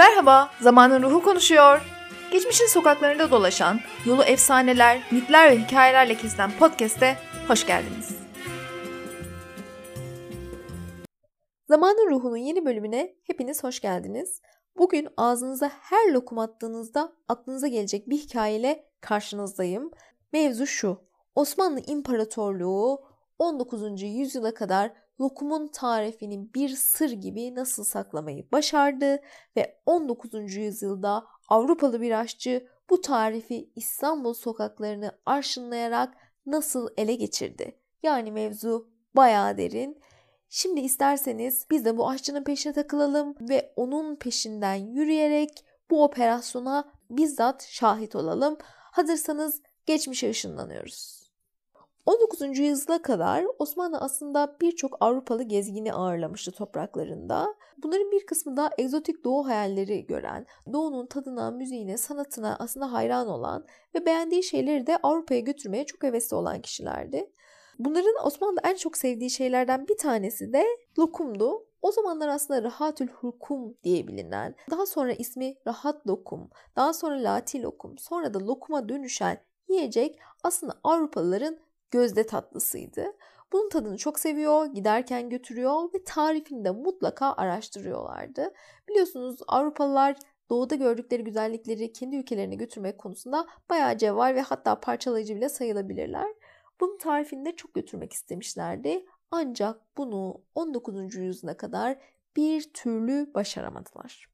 Merhaba, Zamanın Ruhu konuşuyor. Geçmişin sokaklarında dolaşan, yolu efsaneler, mitler ve hikayelerle kesilen podcast'e hoş geldiniz. Zamanın Ruhu'nun yeni bölümüne hepiniz hoş geldiniz. Bugün ağzınıza her lokum attığınızda aklınıza gelecek bir hikayeyle karşınızdayım. Mevzu şu. Osmanlı İmparatorluğu 19. yüzyıla kadar lokumun tarifini bir sır gibi nasıl saklamayı başardı ve 19. yüzyılda Avrupalı bir aşçı bu tarifi İstanbul sokaklarını arşınlayarak nasıl ele geçirdi? Yani mevzu bayağı derin. Şimdi isterseniz biz de bu aşçının peşine takılalım ve onun peşinden yürüyerek bu operasyona bizzat şahit olalım. Hazırsanız geçmişe ışınlanıyoruz. 19. yüzyıla kadar Osmanlı aslında birçok Avrupalı gezgini ağırlamıştı topraklarında. Bunların bir kısmı da egzotik doğu hayalleri gören, doğunun tadına, müziğine, sanatına aslında hayran olan ve beğendiği şeyleri de Avrupa'ya götürmeye çok hevesli olan kişilerdi. Bunların Osmanlı en çok sevdiği şeylerden bir tanesi de lokumdu. O zamanlar aslında Rahatül Hukum diye bilinen, daha sonra ismi Rahat Lokum, daha sonra Lati Lokum, sonra da lokuma dönüşen yiyecek aslında Avrupalıların gözde tatlısıydı. Bunun tadını çok seviyor, giderken götürüyor ve tarifini de mutlaka araştırıyorlardı. Biliyorsunuz Avrupalılar doğuda gördükleri güzellikleri kendi ülkelerine götürmek konusunda bayağı cevval ve hatta parçalayıcı bile sayılabilirler. Bunun tarifini de çok götürmek istemişlerdi. Ancak bunu 19. yüzyıla kadar bir türlü başaramadılar.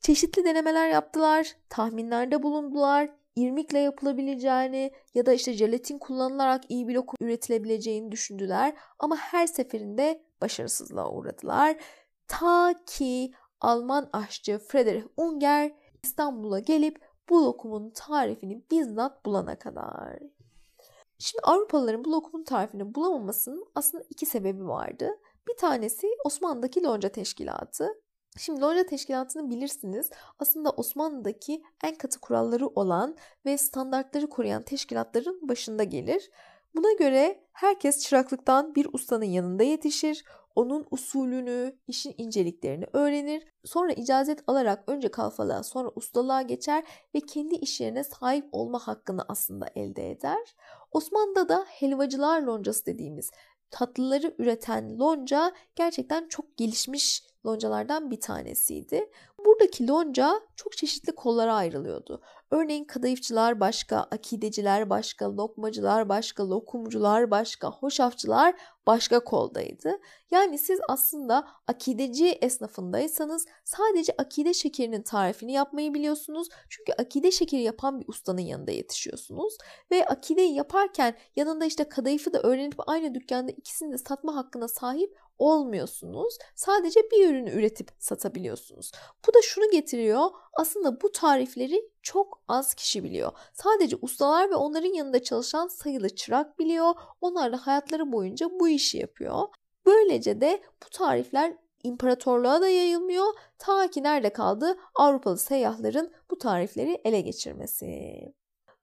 Çeşitli denemeler yaptılar, tahminlerde bulundular, irmikle yapılabileceğini ya da işte jelatin kullanılarak iyi bir lokum üretilebileceğini düşündüler ama her seferinde başarısızlığa uğradılar. Ta ki Alman aşçı Friedrich Unger İstanbul'a gelip bu lokumun tarifini bizzat bulana kadar. Şimdi Avrupalıların bu lokumun tarifini bulamamasının aslında iki sebebi vardı. Bir tanesi Osmanlı'daki lonca teşkilatı. Şimdi Loja Teşkilatı'nı bilirsiniz. Aslında Osmanlı'daki en katı kuralları olan ve standartları koruyan teşkilatların başında gelir. Buna göre herkes çıraklıktan bir ustanın yanında yetişir, onun usulünü, işin inceliklerini öğrenir. Sonra icazet alarak önce kalfalığa sonra ustalığa geçer ve kendi iş yerine sahip olma hakkını aslında elde eder. Osmanlı'da da helvacılar loncası dediğimiz tatlıları üreten lonca gerçekten çok gelişmiş loncalardan bir tanesiydi. Buradaki lonca çok çeşitli kollara ayrılıyordu. Örneğin kadayıfçılar başka, akideciler başka, lokmacılar başka, lokumcular başka, hoşafçılar başka koldaydı. Yani siz aslında akideci esnafındaysanız sadece akide şekerinin tarifini yapmayı biliyorsunuz. Çünkü akide şekeri yapan bir ustanın yanında yetişiyorsunuz. Ve akideyi yaparken yanında işte kadayıfı da öğrenip aynı dükkanda ikisini de satma hakkına sahip olmuyorsunuz. Sadece bir ürünü üretip satabiliyorsunuz. Bu da şunu getiriyor. Aslında bu tarifleri çok az kişi biliyor. Sadece ustalar ve onların yanında çalışan sayılı çırak biliyor. Onlar da hayatları boyunca bu işi yapıyor. Böylece de bu tarifler imparatorluğa da yayılmıyor. Ta ki nerede kaldı? Avrupalı seyyahların bu tarifleri ele geçirmesi.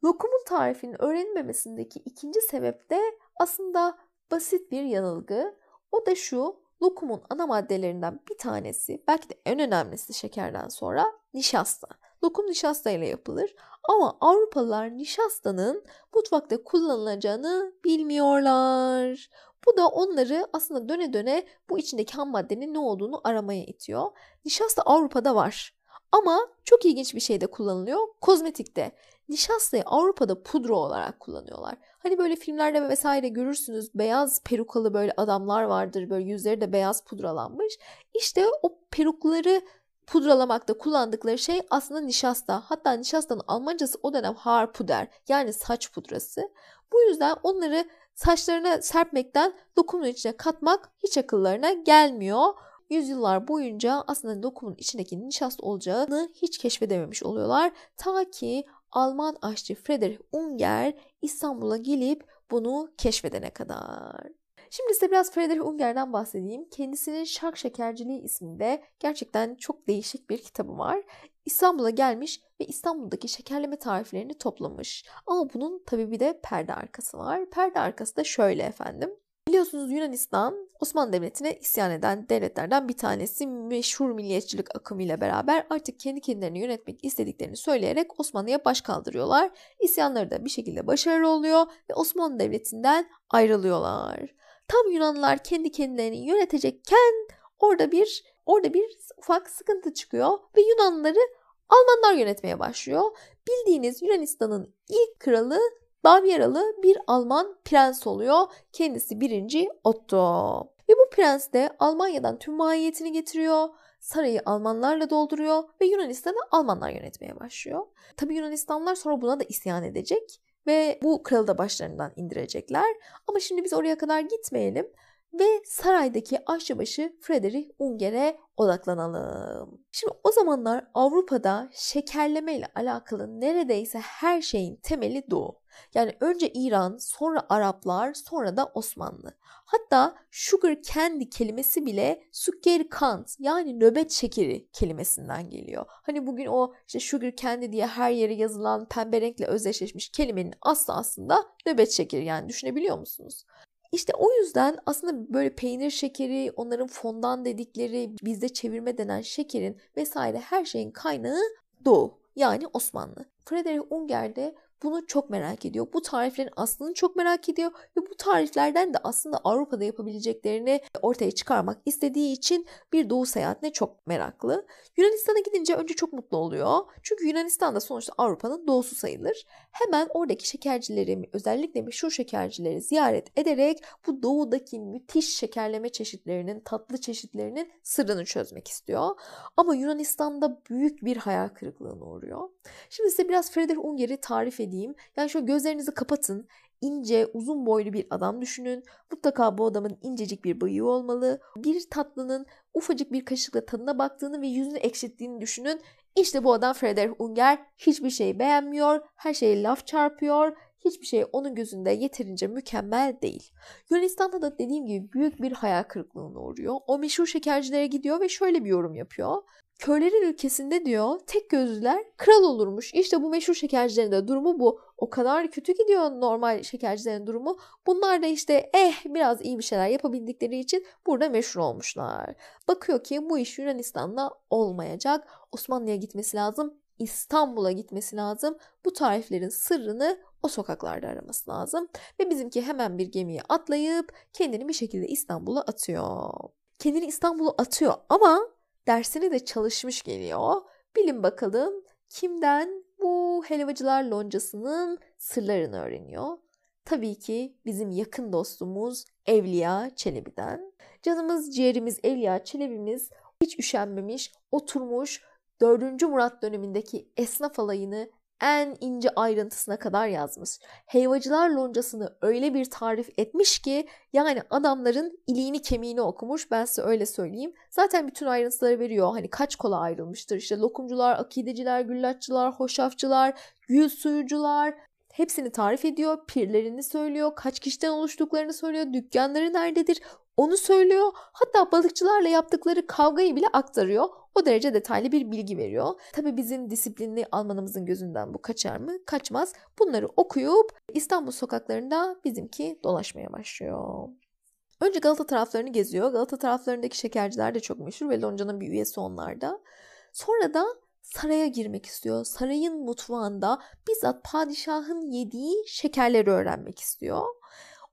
Lokumun tarifinin öğrenilmemesindeki ikinci sebep de aslında basit bir yanılgı. O da şu, lokumun ana maddelerinden bir tanesi, belki de en önemlisi şekerden sonra nişasta. Lokum nişasta ile yapılır ama Avrupalılar nişastanın mutfakta kullanılacağını bilmiyorlar. Bu da onları aslında döne döne bu içindeki ham maddenin ne olduğunu aramaya itiyor. Nişasta Avrupa'da var. Ama çok ilginç bir şey de kullanılıyor. Kozmetikte. Nişastayı Avrupa'da pudra olarak kullanıyorlar. Hani böyle filmlerde vesaire görürsünüz beyaz perukalı böyle adamlar vardır. Böyle yüzleri de beyaz pudralanmış. İşte o perukları pudralamakta kullandıkları şey aslında nişasta. Hatta nişastanın Almancası o dönem Haarpuder yani saç pudrası. Bu yüzden onları saçlarına serpmekten lokumun içine katmak hiç akıllarına gelmiyor. Yüzyıllar boyunca aslında lokumun içindeki nişasta olacağını hiç keşfedememiş oluyorlar. Ta ki Alman aşçı Friedrich Unger İstanbul'a gelip bunu keşfedene kadar. Şimdi size biraz Friedrich Unger'den bahsedeyim. Kendisinin Şark Şekerciliği isminde gerçekten çok değişik bir kitabı var. İstanbul'a gelmiş ve İstanbul'daki şekerleme tariflerini toplamış. Ama bunun tabii bir de perde arkası var. Perde arkası da şöyle efendim. Biliyorsunuz Yunanistan Osmanlı Devleti'ne isyan eden devletlerden bir tanesi meşhur milliyetçilik akımıyla beraber artık kendi kendilerini yönetmek istediklerini söyleyerek Osmanlı'ya baş kaldırıyorlar. İsyanları da bir şekilde başarılı oluyor ve Osmanlı Devleti'nden ayrılıyorlar. Tam Yunanlılar kendi kendilerini yönetecekken orada bir orada bir ufak sıkıntı çıkıyor ve Yunanlıları Almanlar yönetmeye başlıyor. Bildiğiniz Yunanistan'ın ilk kralı Bavyeralı bir Alman prens oluyor. Kendisi birinci Otto. Ve bu prens de Almanya'dan tüm mahiyetini getiriyor. Sarayı Almanlarla dolduruyor ve Yunanistan'ı Almanlar yönetmeye başlıyor. Tabi Yunanistanlar sonra buna da isyan edecek ve bu kralı da başlarından indirecekler. Ama şimdi biz oraya kadar gitmeyelim ve saraydaki aşçıbaşı Frederick Unger'e odaklanalım. Şimdi o zamanlar Avrupa'da şekerleme ile alakalı neredeyse her şeyin temeli Doğu. Yani önce İran, sonra Araplar, sonra da Osmanlı. Hatta sugar candy kelimesi bile sukker kant yani nöbet şekeri kelimesinden geliyor. Hani bugün o işte sugar candy diye her yere yazılan pembe renkle özdeşleşmiş kelimenin aslı aslında nöbet şekeri yani düşünebiliyor musunuz? İşte o yüzden aslında böyle peynir şekeri, onların fondan dedikleri, bizde çevirme denen şekerin vesaire her şeyin kaynağı Doğu yani Osmanlı. Frederick Unger de bunu çok merak ediyor. Bu tariflerin aslını çok merak ediyor ve bu tariflerden de aslında Avrupa'da yapabileceklerini ortaya çıkarmak istediği için bir doğu seyahatine çok meraklı. Yunanistan'a gidince önce çok mutlu oluyor. Çünkü Yunanistan da sonuçta Avrupa'nın doğusu sayılır. Hemen oradaki şekercileri, özellikle meşhur şekercileri ziyaret ederek bu doğudaki müthiş şekerleme çeşitlerinin, tatlı çeşitlerinin sırrını çözmek istiyor. Ama Yunanistan'da büyük bir hayal kırıklığına uğruyor. Şimdi size biraz Frederick Unger'i tarif edeyim. Yani şöyle gözlerinizi kapatın. İnce, uzun boylu bir adam düşünün. Mutlaka bu adamın incecik bir bıyığı olmalı. Bir tatlının ufacık bir kaşıkla tadına baktığını ve yüzünü ekşittiğini düşünün. İşte bu adam Frederick Unger hiçbir şey beğenmiyor, her şeye laf çarpıyor, hiçbir şey onun gözünde yeterince mükemmel değil. Yunanistan'da da dediğim gibi büyük bir hayal kırıklığına uğruyor. O meşhur şekercilere gidiyor ve şöyle bir yorum yapıyor. Körlerin ülkesinde diyor tek gözlüler kral olurmuş. İşte bu meşhur şekercilerin de durumu bu. O kadar kötü gidiyor normal şekercilerin durumu. Bunlar da işte eh biraz iyi bir şeyler yapabildikleri için burada meşhur olmuşlar. Bakıyor ki bu iş Yunanistan'da olmayacak. Osmanlı'ya gitmesi lazım. İstanbul'a gitmesi lazım. Bu tariflerin sırrını o sokaklarda araması lazım. Ve bizimki hemen bir gemiye atlayıp kendini bir şekilde İstanbul'a atıyor. Kendini İstanbul'a atıyor ama dersini de çalışmış geliyor. Bilin bakalım kimden bu helvacılar loncasının sırlarını öğreniyor. Tabii ki bizim yakın dostumuz Evliya Çelebi'den. Canımız ciğerimiz Evliya Çelebi'miz hiç üşenmemiş, oturmuş 4. Murat dönemindeki esnaf alayını en ince ayrıntısına kadar yazmış. Heyvacılar loncasını öyle bir tarif etmiş ki yani adamların iliğini kemiğini okumuş ben size öyle söyleyeyim. Zaten bütün ayrıntıları veriyor. Hani kaç kola ayrılmıştır işte lokumcular, akideciler, güllaççılar, hoşafçılar, gül suyucular, Hepsini tarif ediyor, pirlerini söylüyor, kaç kişiden oluştuklarını söylüyor, dükkanları nerededir onu söylüyor. Hatta balıkçılarla yaptıkları kavgayı bile aktarıyor. O derece detaylı bir bilgi veriyor. Tabi bizim disiplinli Almanımızın gözünden bu kaçar mı? Kaçmaz. Bunları okuyup İstanbul sokaklarında bizimki dolaşmaya başlıyor. Önce Galata taraflarını geziyor. Galata taraflarındaki şekerciler de çok meşhur ve Lonca'nın bir üyesi onlarda. Sonra da saraya girmek istiyor. Sarayın mutfağında bizzat padişahın yediği şekerleri öğrenmek istiyor.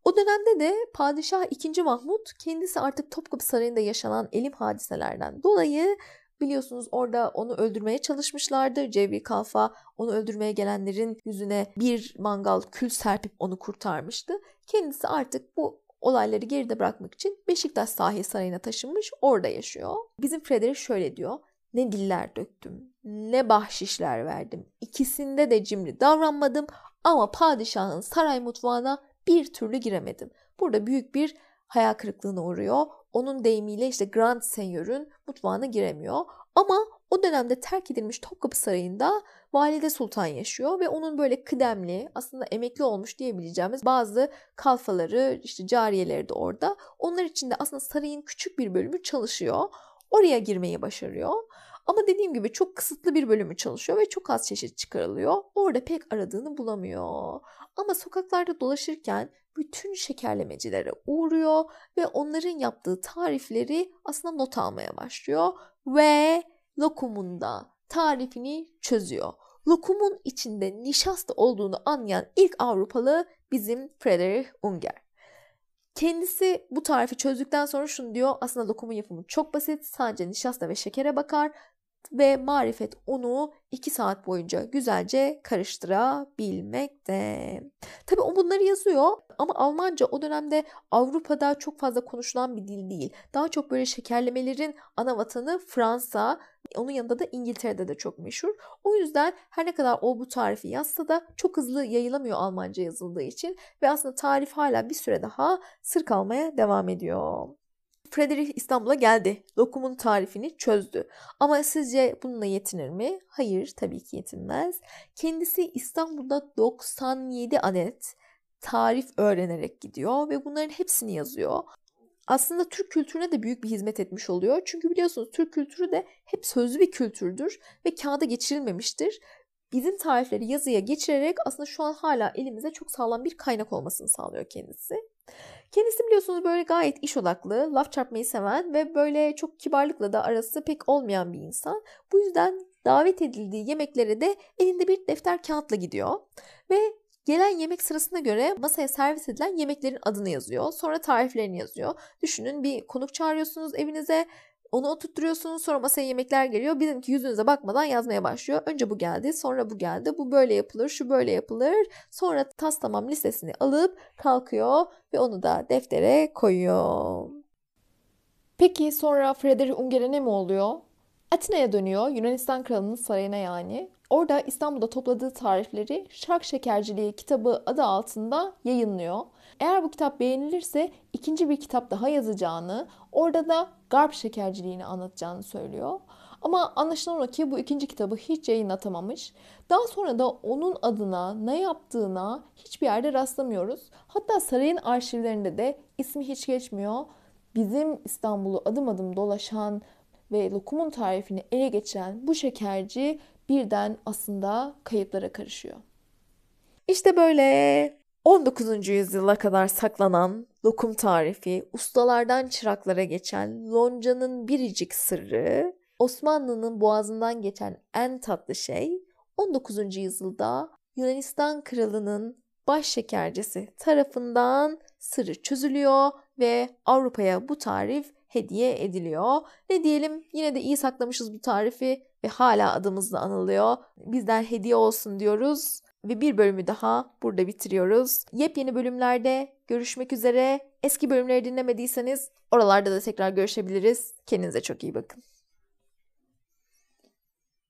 O dönemde de Padişah 2. Mahmut kendisi artık Topkapı Sarayı'nda yaşanan elim hadiselerden dolayı Biliyorsunuz orada onu öldürmeye çalışmışlardı. Cevri Kalfa onu öldürmeye gelenlerin yüzüne bir mangal kül serpip onu kurtarmıştı. Kendisi artık bu olayları geride bırakmak için Beşiktaş Sahil Sarayı'na taşınmış orada yaşıyor. Bizim Frederick şöyle diyor. Ne diller döktüm, ne bahşişler verdim. İkisinde de cimri davranmadım ama padişahın saray mutfağına bir türlü giremedim. Burada büyük bir hayal kırıklığına uğruyor. Onun deyimiyle işte Grand Seigneur'ün mutfağına giremiyor. Ama o dönemde terk edilmiş Topkapı Sarayı'nda Valide Sultan yaşıyor ve onun böyle kıdemli aslında emekli olmuş diyebileceğimiz bazı kalfaları işte cariyeleri de orada. Onlar için de aslında sarayın küçük bir bölümü çalışıyor. Oraya girmeyi başarıyor. Ama dediğim gibi çok kısıtlı bir bölümü çalışıyor ve çok az çeşit çıkarılıyor. Orada pek aradığını bulamıyor. Ama sokaklarda dolaşırken bütün şekerlemecilere uğruyor ve onların yaptığı tarifleri aslında not almaya başlıyor ve lokumunda tarifini çözüyor. Lokumun içinde nişasta olduğunu anlayan ilk Avrupalı bizim Friedrich Unger. Kendisi bu tarifi çözdükten sonra şunu diyor. Aslında lokumun yapımı çok basit. Sadece nişasta ve şekere bakar ve marifet onu 2 saat boyunca güzelce karıştırabilmekte. Tabii o bunları yazıyor ama Almanca o dönemde Avrupa'da çok fazla konuşulan bir dil değil. Daha çok böyle şekerlemelerin ana vatanı Fransa, onun yanında da İngiltere'de de çok meşhur. O yüzden her ne kadar o bu tarifi yazsa da çok hızlı yayılamıyor Almanca yazıldığı için ve aslında tarif hala bir süre daha sır kalmaya devam ediyor. Frederick İstanbul'a geldi. Lokumun tarifini çözdü. Ama sizce bununla yetinir mi? Hayır, tabii ki yetinmez. Kendisi İstanbul'da 97 adet tarif öğrenerek gidiyor ve bunların hepsini yazıyor. Aslında Türk kültürüne de büyük bir hizmet etmiş oluyor. Çünkü biliyorsunuz Türk kültürü de hep sözlü bir kültürdür ve kağıda geçirilmemiştir. Bizim tarifleri yazıya geçirerek aslında şu an hala elimize çok sağlam bir kaynak olmasını sağlıyor kendisi. Kendisi biliyorsunuz böyle gayet iş odaklı, laf çarpmayı seven ve böyle çok kibarlıkla da arası pek olmayan bir insan. Bu yüzden davet edildiği yemeklere de elinde bir defter kağıtla gidiyor. Ve Gelen yemek sırasına göre masaya servis edilen yemeklerin adını yazıyor. Sonra tariflerini yazıyor. Düşünün bir konuk çağırıyorsunuz evinize. Onu oturtturuyorsunuz sonra masaya yemekler geliyor. Bizimki yüzünüze bakmadan yazmaya başlıyor. Önce bu geldi sonra bu geldi. Bu böyle yapılır şu böyle yapılır. Sonra tas tamam listesini alıp kalkıyor ve onu da deftere koyuyor. Peki sonra Frederick Unger'e ne mi oluyor? Atina'ya dönüyor Yunanistan kralının sarayına yani. Orada İstanbul'da topladığı tarifleri Şark Şekerciliği kitabı adı altında yayınlıyor. Eğer bu kitap beğenilirse ikinci bir kitap daha yazacağını, orada da garp şekerciliğini anlatacağını söylüyor. Ama anlaşılan o ki bu ikinci kitabı hiç yayınlatamamış. Daha sonra da onun adına ne yaptığına hiçbir yerde rastlamıyoruz. Hatta sarayın arşivlerinde de ismi hiç geçmiyor. Bizim İstanbul'u adım adım dolaşan ve lokumun tarifini ele geçiren bu şekerci birden aslında kayıplara karışıyor. İşte böyle 19. yüzyıla kadar saklanan lokum tarifi, ustalardan çıraklara geçen loncanın biricik sırrı, Osmanlı'nın boğazından geçen en tatlı şey 19. yüzyılda Yunanistan kralının baş şekercisi tarafından sırrı çözülüyor ve Avrupa'ya bu tarif hediye ediliyor. Ne diyelim yine de iyi saklamışız bu tarifi ve hala adımızla anılıyor. Bizden hediye olsun diyoruz ve bir bölümü daha burada bitiriyoruz. Yepyeni bölümlerde görüşmek üzere. Eski bölümleri dinlemediyseniz oralarda da tekrar görüşebiliriz. Kendinize çok iyi bakın.